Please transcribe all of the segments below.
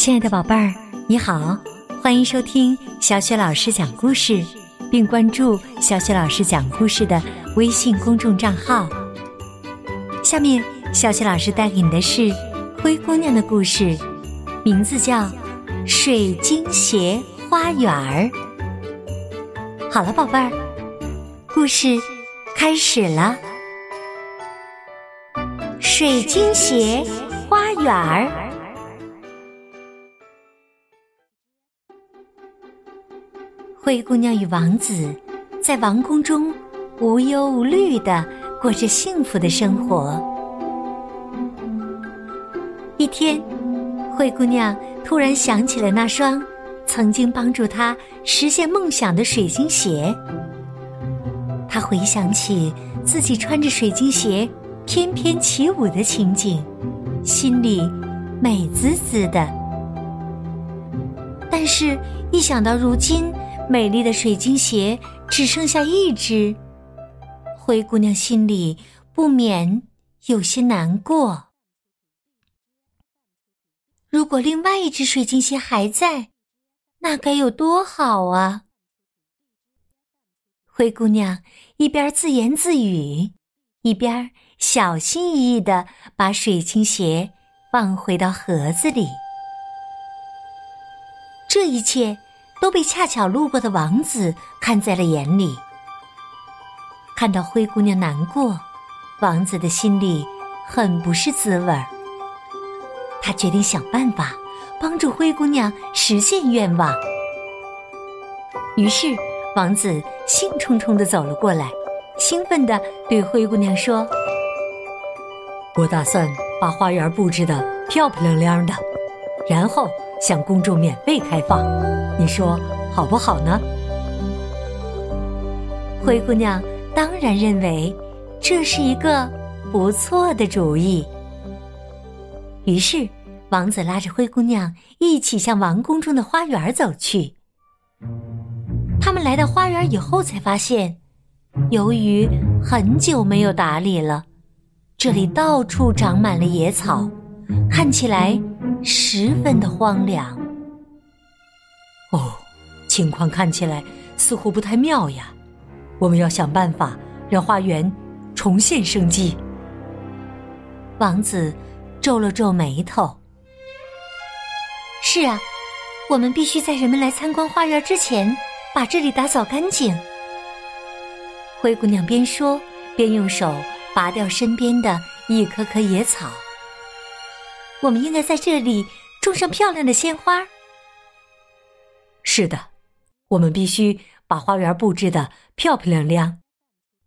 亲爱的宝贝儿，你好，欢迎收听小雪老师讲故事，并关注小雪老师讲故事的微信公众账号。下面，小雪老师带给你的是灰姑娘的故事，名字叫《水晶鞋花园儿》。好了，宝贝儿，故事开始了。水晶鞋花园儿。灰姑娘与王子在王宫中无忧无虑的过着幸福的生活。一天，灰姑娘突然想起了那双曾经帮助她实现梦想的水晶鞋。她回想起自己穿着水晶鞋翩翩起舞的情景，心里美滋滋的。但是，一想到如今，美丽的水晶鞋只剩下一只，灰姑娘心里不免有些难过。如果另外一只水晶鞋还在，那该有多好啊！灰姑娘一边自言自语，一边小心翼翼的把水晶鞋放回到盒子里。这一切。都被恰巧路过的王子看在了眼里。看到灰姑娘难过，王子的心里很不是滋味儿。他决定想办法帮助灰姑娘实现愿望。于是，王子兴冲冲的走了过来，兴奋的对灰姑娘说：“我打算把花园布置的漂漂亮亮的，然后。”向公众免费开放，你说好不好呢？灰姑娘当然认为这是一个不错的主意。于是，王子拉着灰姑娘一起向王宫中的花园走去。他们来到花园以后，才发现，由于很久没有打理了，这里到处长满了野草，看起来。十分的荒凉。哦，情况看起来似乎不太妙呀。我们要想办法让花园重现生机。王子皱了皱眉头。是啊，我们必须在人们来参观花园之前把这里打扫干净。灰姑娘边说边用手拔掉身边的一棵棵野草。我们应该在这里种上漂亮的鲜花。是的，我们必须把花园布置的漂漂亮亮。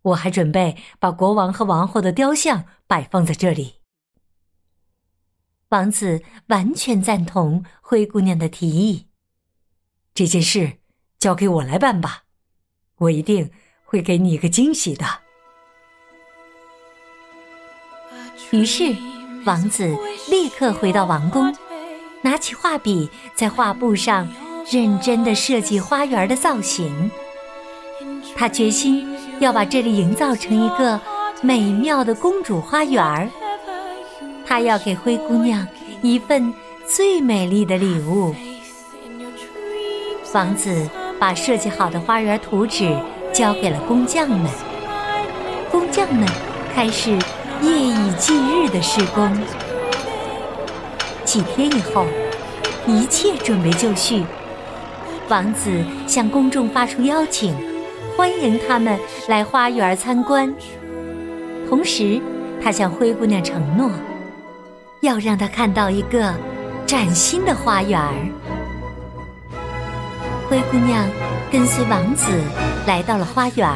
我还准备把国王和王后的雕像摆放在这里。王子完全赞同灰姑娘的提议。这件事交给我来办吧，我一定会给你一个惊喜的。于是。王子立刻回到王宫，拿起画笔，在画布上认真的设计花园的造型。他决心要把这里营造成一个美妙的公主花园。他要给灰姑娘一份最美丽的礼物。王子把设计好的花园图纸交给了工匠们，工匠们开始。夜以继日的施工，几天以后，一切准备就绪。王子向公众发出邀请，欢迎他们来花园参观。同时，他向灰姑娘承诺，要让她看到一个崭新的花园。灰姑娘跟随王子来到了花园，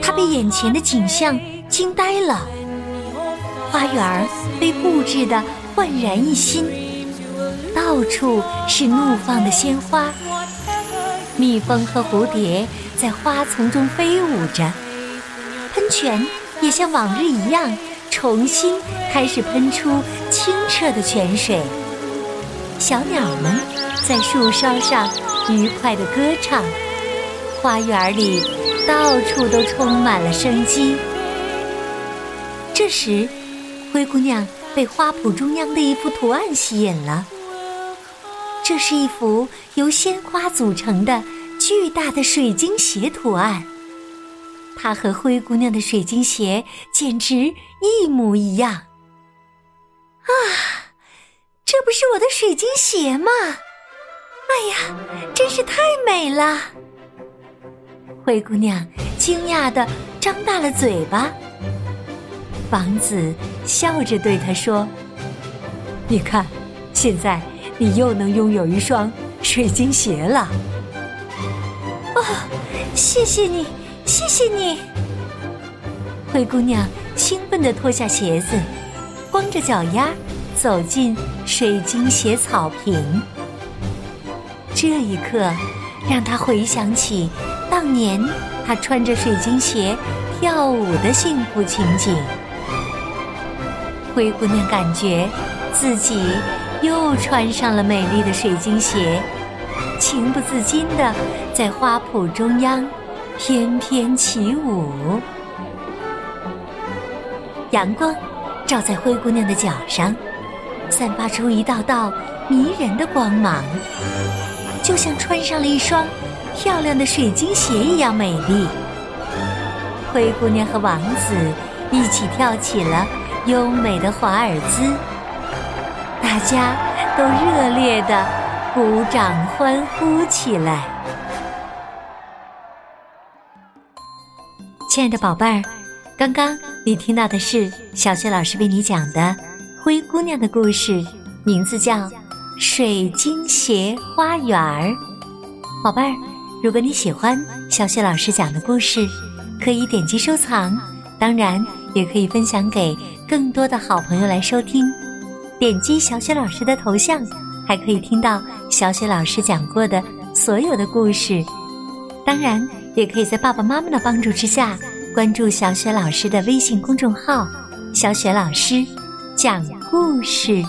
她被眼前的景象。惊呆了！花园被布置的焕然一新，到处是怒放的鲜花，蜜蜂和蝴蝶在花丛中飞舞着，喷泉也像往日一样重新开始喷出清澈的泉水，小鸟们在树梢上愉快地歌唱，花园里到处都充满了生机。这时，灰姑娘被花圃中央的一幅图案吸引了。这是一幅由鲜花组成的巨大的水晶鞋图案。它和灰姑娘的水晶鞋简直一模一样。啊，这不是我的水晶鞋吗？哎呀，真是太美了！灰姑娘惊讶的张大了嘴巴。王子笑着对她说：“你看，现在你又能拥有一双水晶鞋了。”哦，谢谢你，谢谢你！灰姑娘兴奋地脱下鞋子，光着脚丫走进水晶鞋草坪。这一刻，让她回想起当年她穿着水晶鞋跳舞的幸福情景。灰姑娘感觉自己又穿上了美丽的水晶鞋，情不自禁地在花圃中央翩翩起舞。阳光照在灰姑娘的脚上，散发出一道道迷人的光芒，就像穿上了一双漂亮的水晶鞋一样美丽。灰姑娘和王子一起跳起了。优美的华尔兹，大家都热烈的鼓掌欢呼起来。亲爱的宝贝儿，刚刚你听到的是小雪老师为你讲的《灰姑娘》的故事，名字叫《水晶鞋花园儿》。宝贝儿，如果你喜欢小雪老师讲的故事，可以点击收藏，当然也可以分享给。更多的好朋友来收听，点击小雪老师的头像，还可以听到小雪老师讲过的所有的故事。当然，也可以在爸爸妈妈的帮助之下，关注小雪老师的微信公众号“小雪老师讲故事”，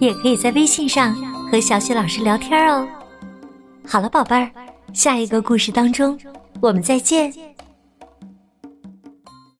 也可以在微信上和小雪老师聊天哦。好了，宝贝儿，下一个故事当中，我们再见。